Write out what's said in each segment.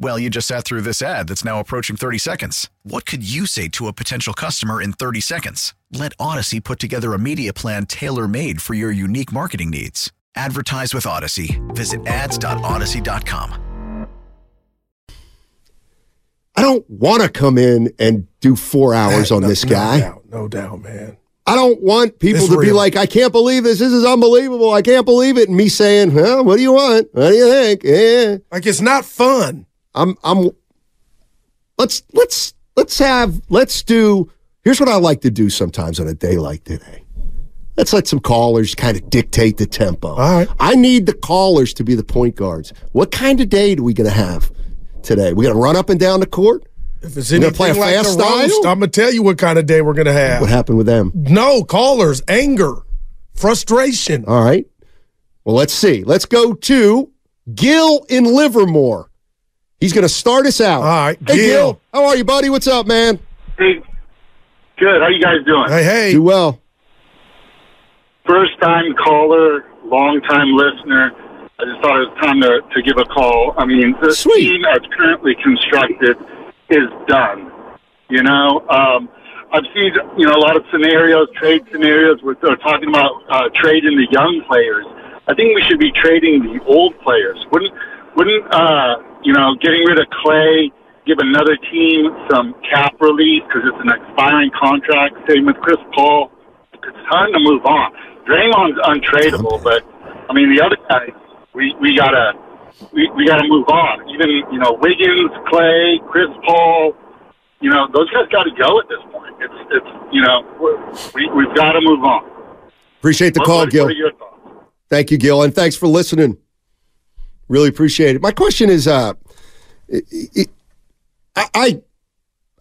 Well, you just sat through this ad that's now approaching 30 seconds. What could you say to a potential customer in 30 seconds? Let Odyssey put together a media plan tailor made for your unique marketing needs. Advertise with Odyssey. Visit ads.odyssey.com. I don't want to come in and do four hours on no, this no guy. Doubt, no doubt, man. I don't want people It's to be like, I can't believe this. This is unbelievable. I can't believe it. And me saying, well, what do you want? What do you think? Yeah. Like it's not fun. I'm I'm let's let's let's have let's do here's what I like to do sometimes on a day like today. Let's let some callers kind of dictate the tempo. All right. I need the callers to be the point guards. What kind of day do we gonna have today? We gonna run up and down the court? If it's anything play a like fast the roast. I'm gonna tell you what kind of day we're gonna have. What happened with them? No callers, anger, frustration. All right. Well, let's see. Let's go to Gil in Livermore. He's going to start us out. All right, Hey, Gil. Gil. How are you, buddy? What's up, man? Hey, good. How you guys doing? Hey, hey. Do well. First time caller, long time listener. I just thought it was time to, to give a call. I mean, the Sweet. team as currently constructed is done. You know, um, I've seen you know a lot of scenarios, trade scenarios where they're talking about uh, trading the young players. I think we should be trading the old players. Wouldn't wouldn't uh, you know getting rid of Klay give another team some cap relief because it's an expiring contract? Same with Chris Paul. It's time to move on. Draymond's untradeable, but I mean the other guys, we we gotta we, we gotta move on. Even you know Wiggins, Klay, Chris Paul. You know those guys got to go at this point. It's it's you know we we've got to move on. Appreciate the What- call, what- Gil. What are your thoughts? Thank you, Gil, and thanks for listening. Really appreciate it. My question is, uh, it, it, I, I,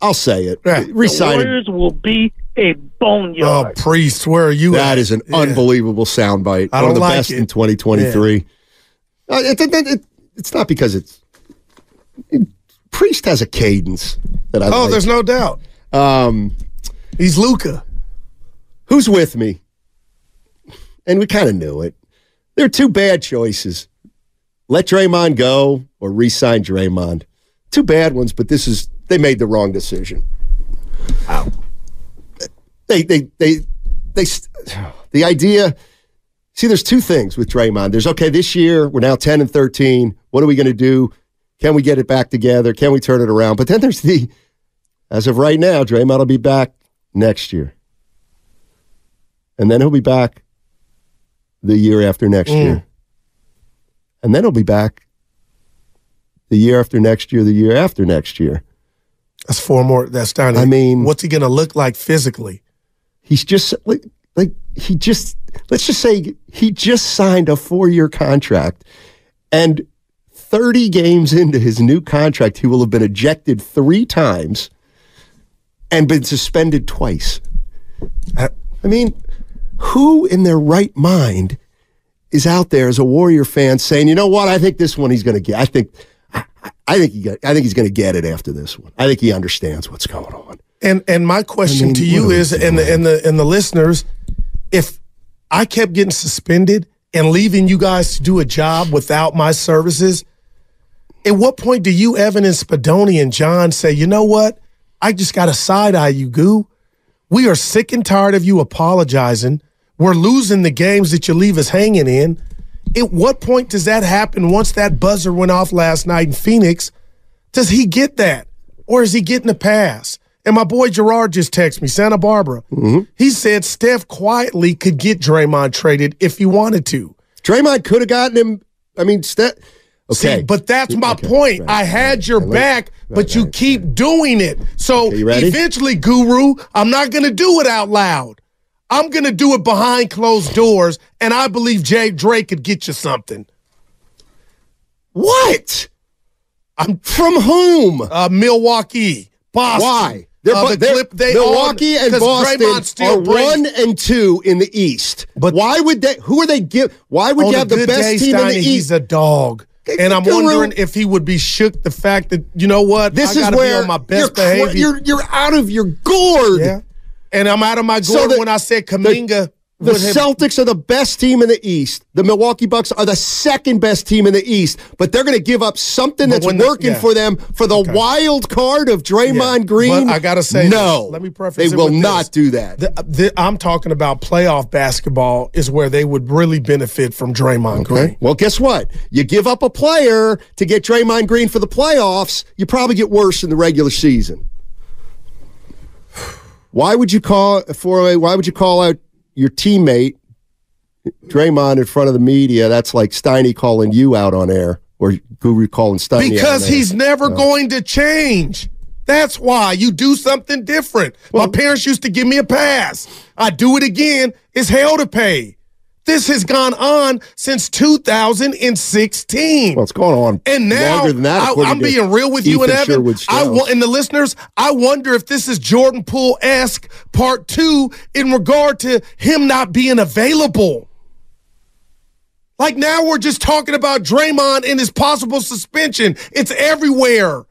I'll say it. Yeah. Resigning. Warriors will be a Oh, priest, where are you? That at? is an Yeah. unbelievable soundbite. I One of don't the like best it. in 2023. Uh, it, it, it, it's not because it's. Priest has a cadence that I Oh, like. there's no doubt. Um, He's Luca. who's with me? And we kind of knew it. There are two bad choices. Let Draymond go or re-sign Draymond. Two bad ones, but this is they made the wrong decision. Wow. They they they they the idea See, there's two things with Draymond. There's okay, this year we're now 10 and 13. What are we going to do? Can we get it back together? Can we turn it around? But then there's the as of right now, Draymond will be back next year. And then he'll be back the year after next mm. year. And then he'll be back the year after next year, the year after next year. That's four more. That's down. I mean- what's he going to look like physically? He's just like, like he just let's just say he just signed a four-year contract and 30 games into his new contract, he will have been ejected three times and been suspended twice. Uh, I mean, who in their right mind is out there as a Warrior fan saying, you know what, I think this one he's going to get. I think, I, I think he got, I think he's going to get it after this one. I think he understands what's going on. And and my question I mean, to you is, and the and the and the listeners, if I kept getting suspended and leaving you guys to do a job without my services, at what point do you, Evan and Spadoni and John, say, you know what? I just got a side eye you, goo. We are sick and tired of you apologizing. We're losing the games that you leave us hanging in. At what point does that happen once that buzzer went off last night in Phoenix? Does he get that? Or is he getting a pass? And my boy Gerard just texted me, Santa Barbara. Mm-hmm. He said Steph quietly could get Draymond traded if he wanted to. Draymond could have gotten him. I mean, Steph, Okay. See, but that's my Okay, point. right, I had your right, back, but right, you right, keep doing it. So eventually, Guru, I'm not going to do it out loud. I'm going to do it behind closed doors, and I believe Jay Drake could get you something. What? I'm From whom? uh, Milwaukee, Boston. Why? They're, Uh, the they're- they Milwaukee own, and Boston are brings- one and two in the East. But- why would they? Who are they give? Why would you have the best day, team in the he's East? a dog. And I'm Guru. wondering if he would be shook the fact that you know what this I is where be on my best you're, behavior. You're you're out of your gourd. yeah, and I'm out of my So gourd the- when I said Kuminga. The have- Celtics are the best team in the East. The Milwaukee Bucks are the second best team in the East, but they're going to give up something that's the- working yeah. for them for the wild card of Draymond Yeah, Green. but I gotta say no. this. Let me preface They will not this. do that. The, the, I'm talking about playoff basketball is where they would really benefit from Draymond Green. Well, guess what? You give up a player to get Draymond Green for the playoffs, you probably get worse in the regular season. Why would you call for a, oh why would you call out your teammate Draymond in front of the media? That's like Steiny calling you out on air or Guru calling Steiny out Because he's never uh. going to change. That's why you do something different. My parents used to give me a pass. I do it again. It's hell to pay. This has gone on since 2016. Well, it's going on And now, longer than that. I, am being real with you and Evan. I want, and the listeners, I wonder if this is Jordan Poole esque part two in regard to him not being available. Like now, we're just talking about Draymond and his possible suspension. It's everywhere.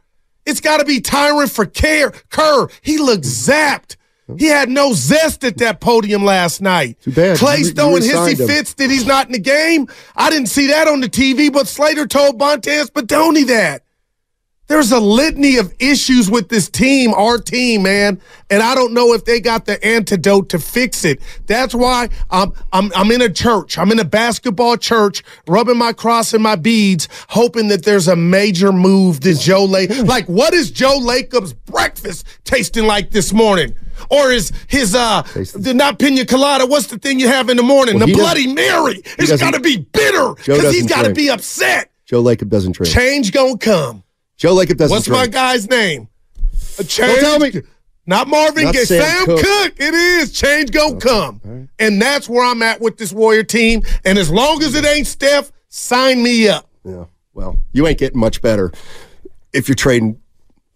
It's got to be Tyron for care. Kerr, he looked zapped. He had no zest at that podium last night. Too bad. Klay You- you hissy him. fits that he's not in the game. I didn't see that on the TV, but Slater told Montez Badoni that. There's a litany of issues with this team, our team, man, and I don't know if they got the antidote to fix it. That's why I'm I'm I'm in a church. I'm in a basketball church, rubbing my cross and my beads, hoping that there's a major move that Joe Lake. Like, what is Joe Lacob's breakfast tasting like this morning? Or is his uh the not pina colada? What's the thing you have in the morning? Well, the Bloody Mary. It's got to be bitter because he's got to be upset. Joe Lacob doesn't drink. Change gonna come. Joe Lacob doesn't What's my guy's name? A change. tell me. Not Marvin Not Gaye. Sam Sam, Cooke. Cook. It is. Change gonna come. And that's where I'm at with this Warrior team. And as long as it ain't Steph, sign me up. Yeah. Well, you ain't getting much better if you're trading.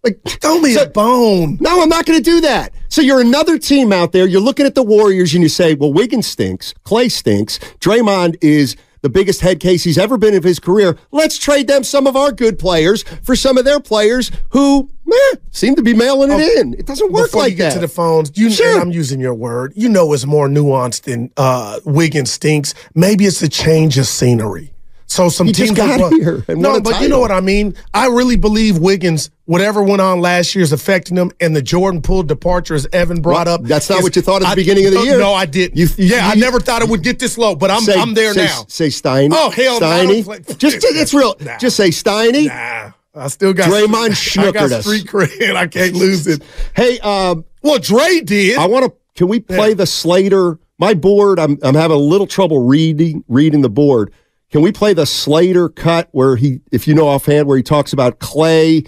Like, Throw me So- a bone. no, I'm not going to do that. So you're another team out there. You're looking at the Warriors and you say, well, Wiggins stinks. Clay stinks. Draymond is the biggest head case he's ever been of his career. Let's trade them some of our good players for some of their players who meh, seem to be mailing it in. It doesn't work like you get that. to the phones, you Sure. and I'm using your word. You know it's more nuanced than uh, Wiggins stinks. Maybe it's a change of scenery. So some He teams got will- here and no, but you know what I mean. I really believe Wiggins, whatever went on last year, is affecting him. And the Jordan Poole departure, as Evan brought Well, up, that's not is- what you thought at the I- beginning of the year. No, I didn't. You- you- yeah, I never thought it would get this low, but I'm say, I'm there say, now. Say Steiny. Oh, hell Steiny. just, it's real. Nah. Just say Steiny. Nah, I still got Draymond I schnookered got street cred. I can't lose it. Hey, um, Well, Dre did. I want to. Can we play Yeah. the Slater? My board. I'm I'm having a little trouble reading reading the board. Can we play the Slater cut where he, if you know offhand, where he talks about Klay,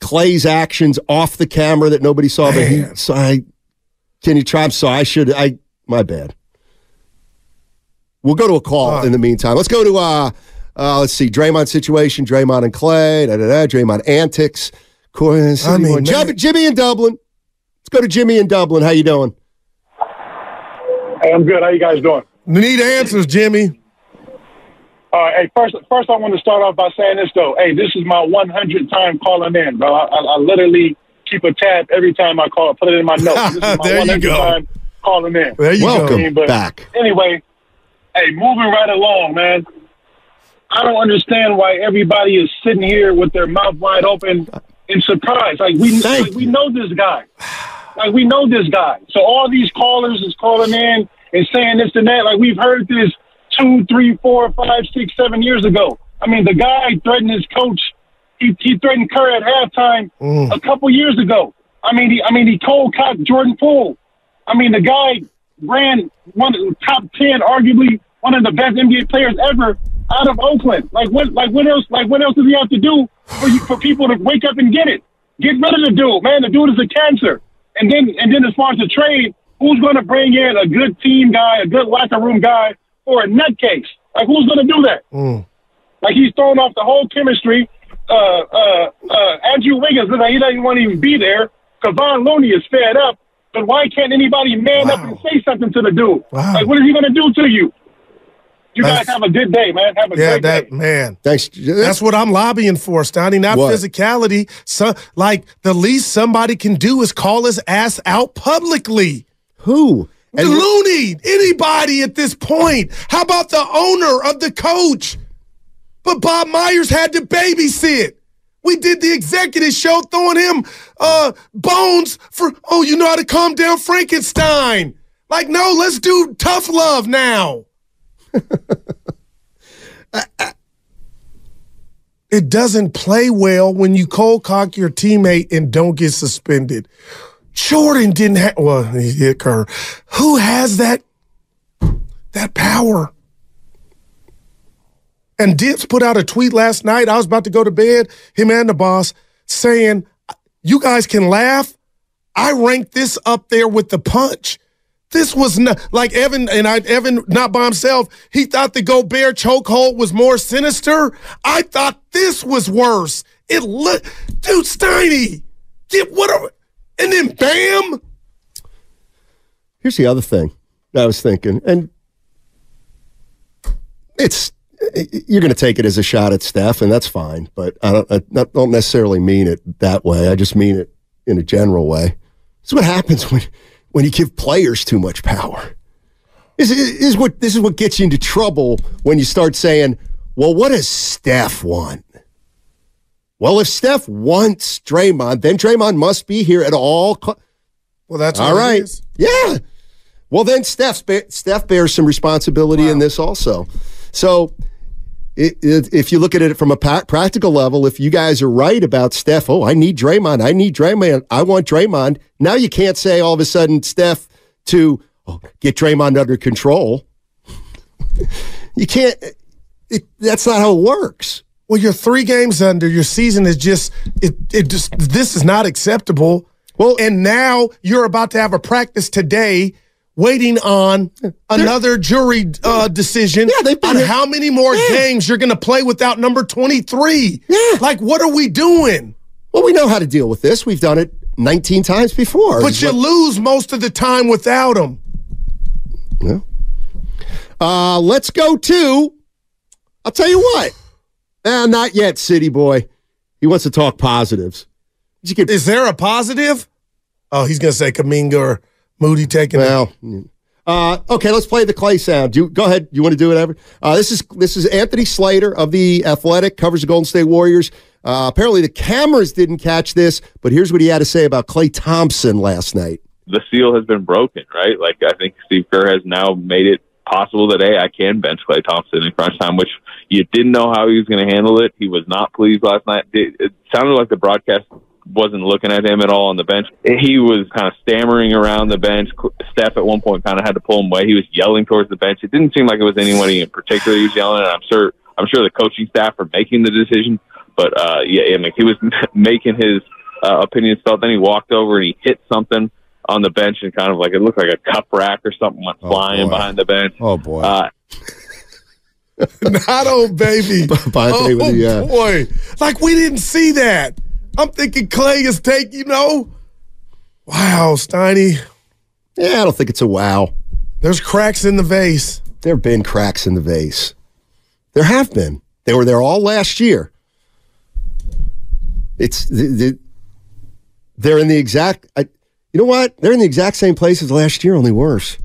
Klay's actions off the camera that nobody saw, but he. So I can you try? I'm. I should. I my bad. We'll go to a call in the meantime. Let's go to uh, uh let's see, Draymond situation, Draymond and Klay, da da da, Draymond antics. Corey, I mean, man. Jimmy, Jimmy in Dublin. Let's go to Jimmy in Dublin. How you doing? Hey, I'm good. How you guys doing? Need answers, Jimmy. Uh, hey, first, first I want to start off by saying this though. Hey, this is my 100th time calling in, bro. I, I, I literally keep a tab every time I call. Put it in my notes. This is my There you 100th go. time calling in. There you Welcome. go. mean, but- back. Anyway, hey, moving right along, man. I don't understand why everybody is sitting here with their mouth wide open in surprise. Like we, like, we know this guy. Like we know this guy. So all these callers is calling in and saying this and that. Like we've heard this two, three, four, five, six, seven years ago. I mean, the guy threatened his coach. He, he threatened Curry at halftime mm. a couple years ago. I mean, he, I mean, he cold cocked Jordan Poole. I mean, the guy ran one of the top ten, arguably one of the best NBA players ever out of Oakland. Like what? Like what else? Like what else does he have to do for you, for people to wake up and get it? Get rid of the dude, man. The dude is a cancer. And then and then as far as the trade, who's going to bring in a good team guy, a good locker room guy, or a nutcase? Like who's going to do that? Mm. Like he's thrown off the whole chemistry. Uh, uh, uh, Andrew Wiggins, like he doesn't want to even be there. Kevon Looney is fed up. But why can't anybody man wow. up and say something to the dude? Wow. Like, what is he going to do to you? You That's, guys have a good day, man. Have a yeah, great that, day. man. Thanks. That's what I'm lobbying for, Steiny. Not what? physicality. So, like the least somebody can do is call his ass out publicly. Who? The Looney. Anybody at this point? How about the owner of the coach? But Bob Myers had to babysit. We did the executive show throwing him uh, bones for, oh, you know how to calm down Frankenstein. Like, no, let's do tough love now. it doesn't play well when you cold cock your teammate and don't get suspended. Jordan didn't have, well, he did Kerr. Who has that, that power? And Dips put out a tweet last night. I was about to go to bed, him and the boss, saying, You guys can laugh. I rank this up there with the punch. This was not like Evan and I, Evan, not by himself. He thought the Gobert chokehold was more sinister. I thought this was worse. It looked, dude, Steiny, get what are, and then bam. Here's the other thing I was thinking, and it's you're going to take it as a shot at Steph, and that's fine. But I don't, I don't necessarily mean it that way. I just mean it in a general way. Is what happens when when you give players too much power. This is, what this is what gets you into trouble when you start saying, "Well, what does Steph want?" Well, if Steph wants Draymond, then Draymond must be here at all. Co- well, that's all right. Yeah. Well, then Steph Steph bears some responsibility wow. in this also. So it, it, if you look at it from a practical level, if you guys are right about Steph, oh, I need Draymond, I need Draymond, I want Draymond. Now you can't say all of a sudden, Steph, to oh, get Draymond under control. you can't. It, that's not how it works. Well, you're three games under. Your season is just it. It just this is not acceptable. Well, and now you're about to have a practice today waiting on another jury uh, decision yeah, they've on how many more yeah. games you're going to play without number 23. Yeah. Like, what are we doing? Well, we know how to deal with this. We've done it 19 times before. But you lose most of the time without them. Yeah. Uh, let's go to, I'll tell you what. Eh, not yet, City Boy. He wants to talk positives. Get- Is there a positive? Oh, he's going to say Kuminga or Moody taking well. Uh, okay, let's play the Klay sound. You, go ahead. You want to do whatever? Uh, this is this is Anthony Slater of the Athletic, covers the Golden State Warriors. Uh, apparently, the cameras didn't catch this, but here's what he had to say about Klay Thompson last night. The seal has been broken, right? Like I think Steve Kerr has now made it possible that hey, I can bench Klay Thompson in crunch time, which you didn't know how he was going to handle it. He was not pleased last night. It, it sounded like the broadcast wasn't looking at him at all on the bench. He was kind of stammering around the bench. Steph at one point kind of had to pull him away. He was yelling towards the bench. It didn't seem like it was anybody in particular he was yelling at. I'm sure I'm sure the coaching staff are making the decision, but uh, yeah, I mean he was making his uh, opinions felt. Then he walked over and he hit something on the bench and kind of like it looked like a cup rack or something went oh, flying boy. behind the bench. Oh boy. Uh, Not old baby. oh the, uh... boy! Like we didn't see that. I'm thinking Klay is taking, you know. Wow, Steiny. Yeah, I don't think it's a wow. There's cracks in the vase. There have been cracks in the vase. There have been. They were there all last year. It's the, the, they're in the exact. I, you know what? They're in the exact same place as last year, only worse.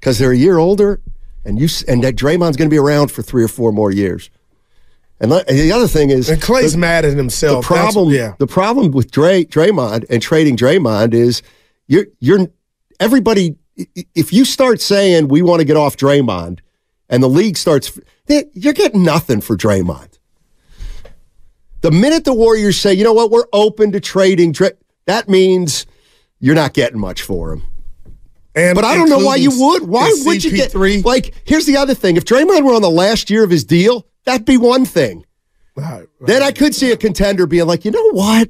Because they're a year older, and you and that Draymond's going to be around for three or four more years. And the other thing is, and Klay's the, mad at himself. The problem, yeah. the problem with Dray, Draymond and trading Draymond is you're you're everybody. If you start saying we want to get off Draymond, and the league starts, you're getting nothing for Draymond. The minute the Warriors say, you know what, we're open to trading, that means you're not getting much for him. And but I don't know why you would. Why would you get CP3. like? Here's the other thing: if Draymond were on the last year of his deal, that'd be one thing. Right, Then I could see a contender being like, you know what?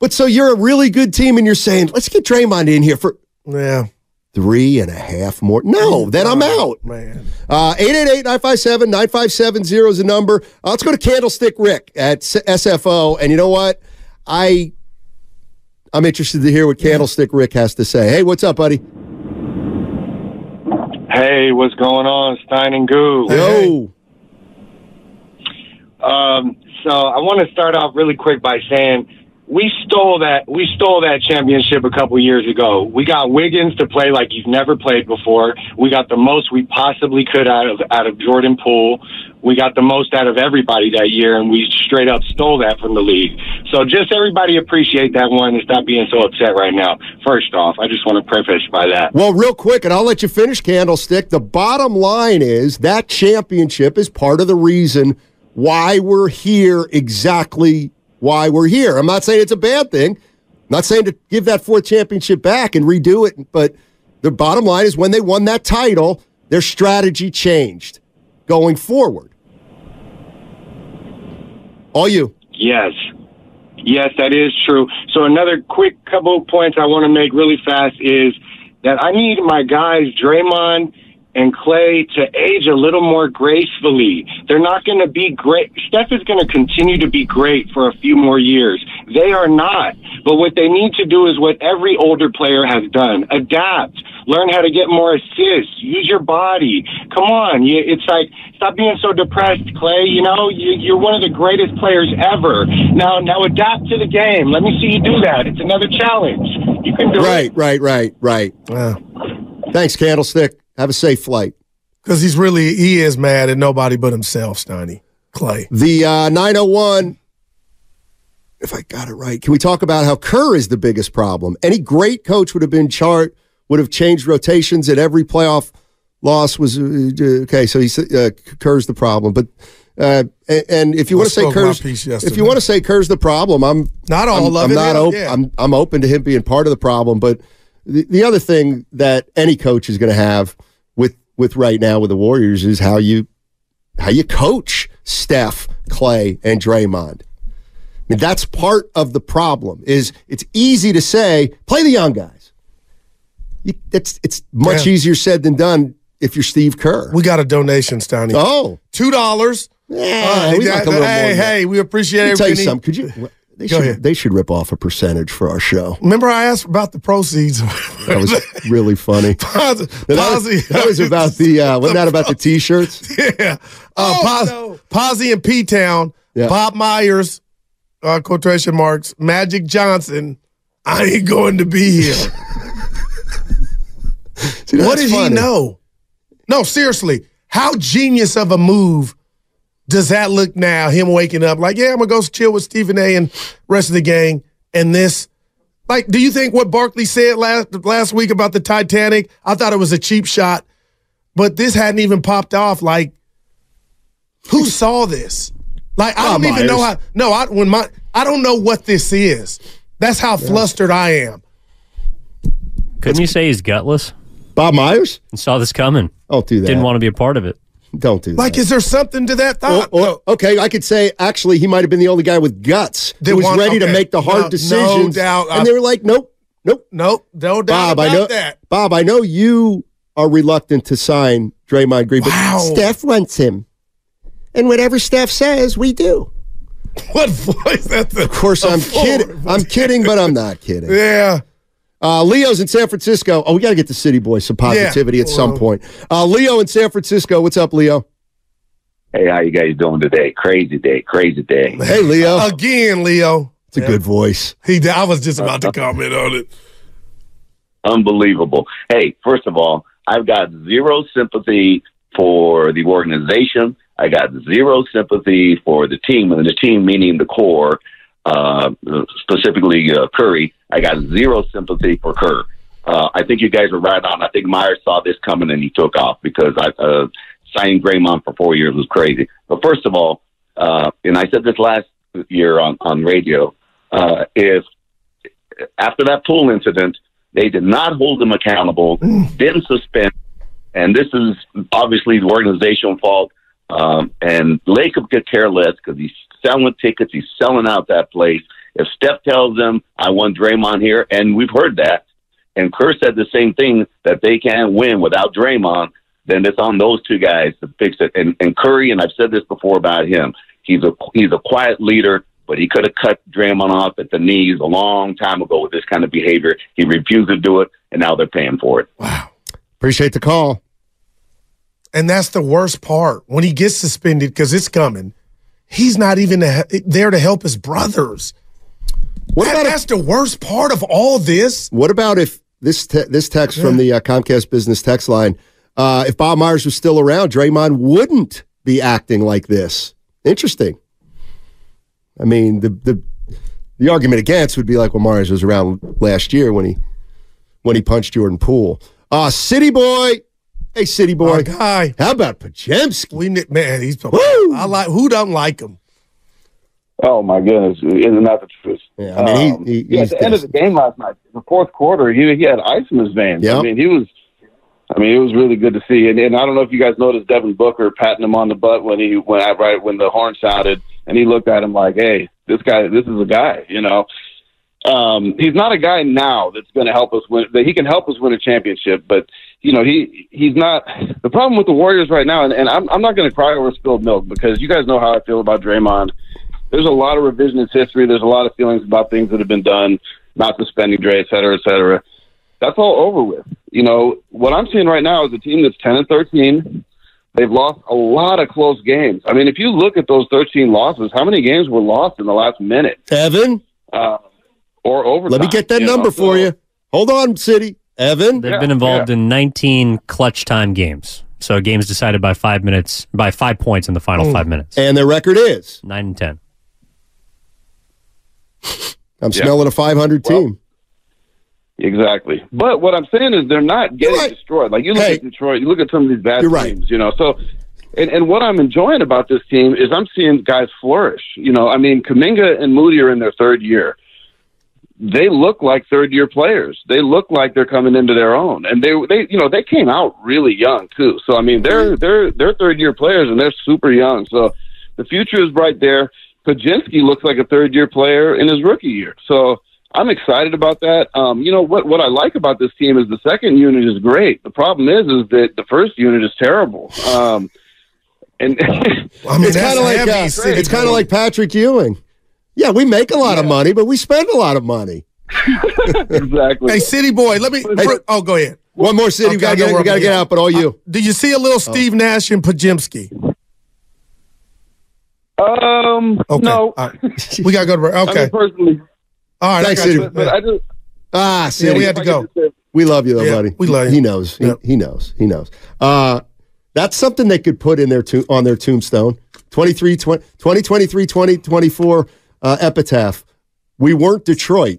But so you're a really good team, and you're saying, let's get Draymond in here for Yeah. three and a half more. No, then I'm out. Man. Uh, 888-957-9570 is the number. Uh, let's go to Candlestick Rick at S- SFO. And you know what? I I'm interested to hear what Candlestick Rick has to say. Hey, what's up, buddy? Hey, what's going on, Stein and Goo? Yo. Um, so I want to start off really quick by saying we stole that we stole that championship a couple years ago. We got Wiggins to play like he's never played before. We got the most we possibly could out of out of Jordan Poole. We got the most out of everybody that year, and we straight up stole that from the league. So just everybody appreciate that one and stop being so upset right now. First off, I just want to preface by that. Well, real quick, and I'll let you finish, Candlestick. The bottom line is that championship is part of the reason why we're here, exactly why we're here. I'm not saying it's a bad thing. I'm not saying to give that fourth championship back and redo it, but the bottom line is when they won that title, their strategy changed going forward. All you. Yes. Yes, that is true. So another quick couple of points I want to make really fast is that I need my guys, Draymond and Klay, to age a little more gracefully. They're not going to be great. Steph is going to continue to be great for a few more years. They are not. But what they need to do is what every older player has done. Adapt. Learn how to get more assists. Use your body. Come on. It's like, stop being so depressed, Klay. You know, you, you're one of the greatest players ever. Now, now adapt to the game. Let me see you do that. It's another challenge. You can do it. Right, right, right, right. Uh, thanks, Candlestick. Have a safe flight. Because he's really, he is mad at nobody but himself, Steiny. Klay. The uh, 901, if I got it right, can we talk about how Kerr is the biggest problem? Any great coach would have been chart, would have changed rotations at every playoff loss was uh, okay. So he's uh, Kerr's the problem, but uh, and, and if you want to say Kerr's, if you want to say Kerr's the problem, I'm Not all I'm, of I'm it, not open. yeah. I'm I'm open to him being part of the problem, but the, the other thing that any coach is going to have with with right now with the Warriors is how you how you coach Steph, Klay, and Draymond. I mean, that's part of the problem. Is it's easy to say play the young guys. You, that's it's much Yeah. easier said than done if you're Steve Kerr. We got a donation, Steiny. Oh, two dollars. Yeah, we uh, like a little more hey, hey, we appreciate me tell you something. Could you? They Go should, ahead. they should rip off a percentage for our show. Remember, I asked about the proceeds. That was really funny. Posi- that, was, that was about the uh, wasn't that about the t-shirts? yeah. Uh, Pos- Posy and P Town, Yeah. Bob Myers, uh, quotation marks, Magic Johnson. I ain't going to be here. See, what that's did he know? No, seriously. How genius of a move does that look now? Him waking up like, yeah, I'm gonna go chill with Stephen A. and rest of the gang. And this, like, do you think what Barkley said last last week about the Titanic? I thought it was a cheap shot, but this hadn't even popped off. Like, who saw this? Like, I don't even know how. No, I when my I don't know what this is. That's how flustered I am. Couldn't you say he's gutless? Bob Myers? And saw this coming. Don't do that. Didn't want to be a part of it. Don't do that. Like, is there something to that thought? Or- or- okay, I could say actually he might have been the only guy with guts That was want- ready to make the hard No- no doubt. and they were like, nope, nope, nope, no doubt Bob, about I know, that. Bob, I know you are reluctant to sign Draymond Green, but Steph wants him, and whatever Steph says, we do. What voice? That's Of course, I'm kidding. I'm kidding, but I'm not kidding. Yeah. Uh, Leo's in San Francisco. Oh, we got to get the City Boy some positivity at some point. Uh, Leo in San Francisco. What's up, Leo? Hey, how you guys doing today? Crazy day, crazy day. Hey, Leo. Again, Leo. It's a good voice. He. I was just about to comment on it. Unbelievable. Hey, first of all, I've got zero sympathy for the organization. I got zero sympathy for the team, and the team meaning the core, uh, specifically uh, Curry. I got zero sympathy for Kerr. Uh, I think you guys are right on. I think Myers saw this coming and he took off because I, uh, signing Draymond for four years was crazy. But first of all, uh, and I said this last year on, on radio, uh, if after that Poole incident, They did not hold him accountable, didn't suspend, and this is obviously the organizational fault. Um, and Lacob could care less because he's selling tickets, he's selling out that place. If Steph tells them, I want Draymond here, and we've heard that, and Kerr said the same thing that they can't win without Draymond, then it's on those two guys to fix it. And, and Curry, and I've said this before about him, he's a he's a quiet leader, but he could have cut Draymond off at the knees a long time ago with this kind of behavior. He refused to do it, and now they're paying for it. Wow, appreciate the call. And that's the worst part when he gets suspended because it's coming. He's not even there to help his brothers. What That- that's the worst part of all this. What about if this te- this text from the uh, Comcast business text line? Uh, if Bob Myers was still around, Draymond wouldn't be acting like this. Interesting. I mean, the the the argument against would be like when Myers was around last year when he when he punched Jordan Poole. Uh City Boy, hey City Boy, Our guy. How about Podziemski? We ne- man, he's I like who don't like him. Oh my goodness, isn't that the truth? Yeah, I mean, Um, he, he yeah, he's at the end of the game last night, the fourth quarter, he he had ice in his veins. Yeah. I mean, he was. I mean, it was really good to see. And, and I don't know if you guys noticed Devin Booker patting him on the butt when he when I right when the horn sounded, and he looked at him like, "Hey, this guy, this is a guy." You know, um, he's not a guy now that's going to help us win. That he can help us win a championship, but you know, he he's not. The problem with the Warriors right now, and, and I'm I'm not going to cry over spilled milk because you guys know how I feel about Draymond there's a lot of revisionist history. There's a lot of feelings about things that have been done, not suspending Dre, et cetera, et cetera. That's all over with. You know, what I'm seeing right now is a team that's 10 and 13. They've lost a lot of close games. I mean, if you look at those 13 losses, how many games were lost in the last minute? Evan, Uh, or overtime. let me get that you know? number for So- you. Hold on, City. Evan, They've been involved in 19 clutch time games. So games decided by five minutes, by five points in the final Mm. five minutes. and their record is Nine and 10. I'm Yeah. smelling a 500 team. Exactly. But what I'm saying is they're not getting destroyed. Like you look Hey. at Detroit, you look at some of these bad You're right. teams, you know. So and, and what I'm enjoying about this team is I'm seeing guys flourish. You know, I mean Kuminga and Moody are in their third year. They look like third year players. They look like they're coming into their own. And they they you know, they came out really young too. So I mean they're they're they're third year players and they're super young. So the future is bright there. Podziemski looks like a third year player in his rookie year. So I'm excited about that. Um, you know what? What I like about this team is the second unit is great. The problem is, is that the first unit is terrible. Um, and I mean, it's kind of like uh, it's kind of like Patrick Ewing. Yeah, we make a lot of money, but we spend a lot of money. exactly. Hey, City Boy, let me. oh, go ahead. One more city, we Okay, gotta get, we gotta I'm get out, but all you. Uh, do you see a little Steve Nash and Podziemski? um, Okay. no, All right. We gotta go to break. I Okay. mean, personally, All right. I Thanks, got you. City. but, but I just Ah, Yeah, we had to go. We love you, though, Yeah, buddy. we love you. He knows. He, Yep. he knows. He knows. Uh, that's something they could put in their to- on their tombstone. 23, 20, 2023, 2024 uh, epitaph. We weren't Detroit.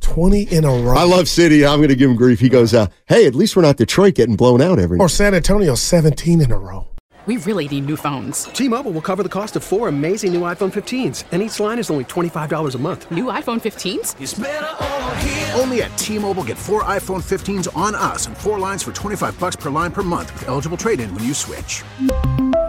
Twenty in a row. I love City. I'm going to give him grief. He goes, uh, "Hey, at least we're not Detroit getting blown out every Or San Antonio, seventeen in a row. We really need new phones. T-Mobile will cover the cost of four amazing new iPhone 15s, and each line is only $25 a month. New iPhone 15s? Only at T-Mobile, get four iPhone 15s on us and four lines for 25 bucks per line per month with eligible trade-in when you switch.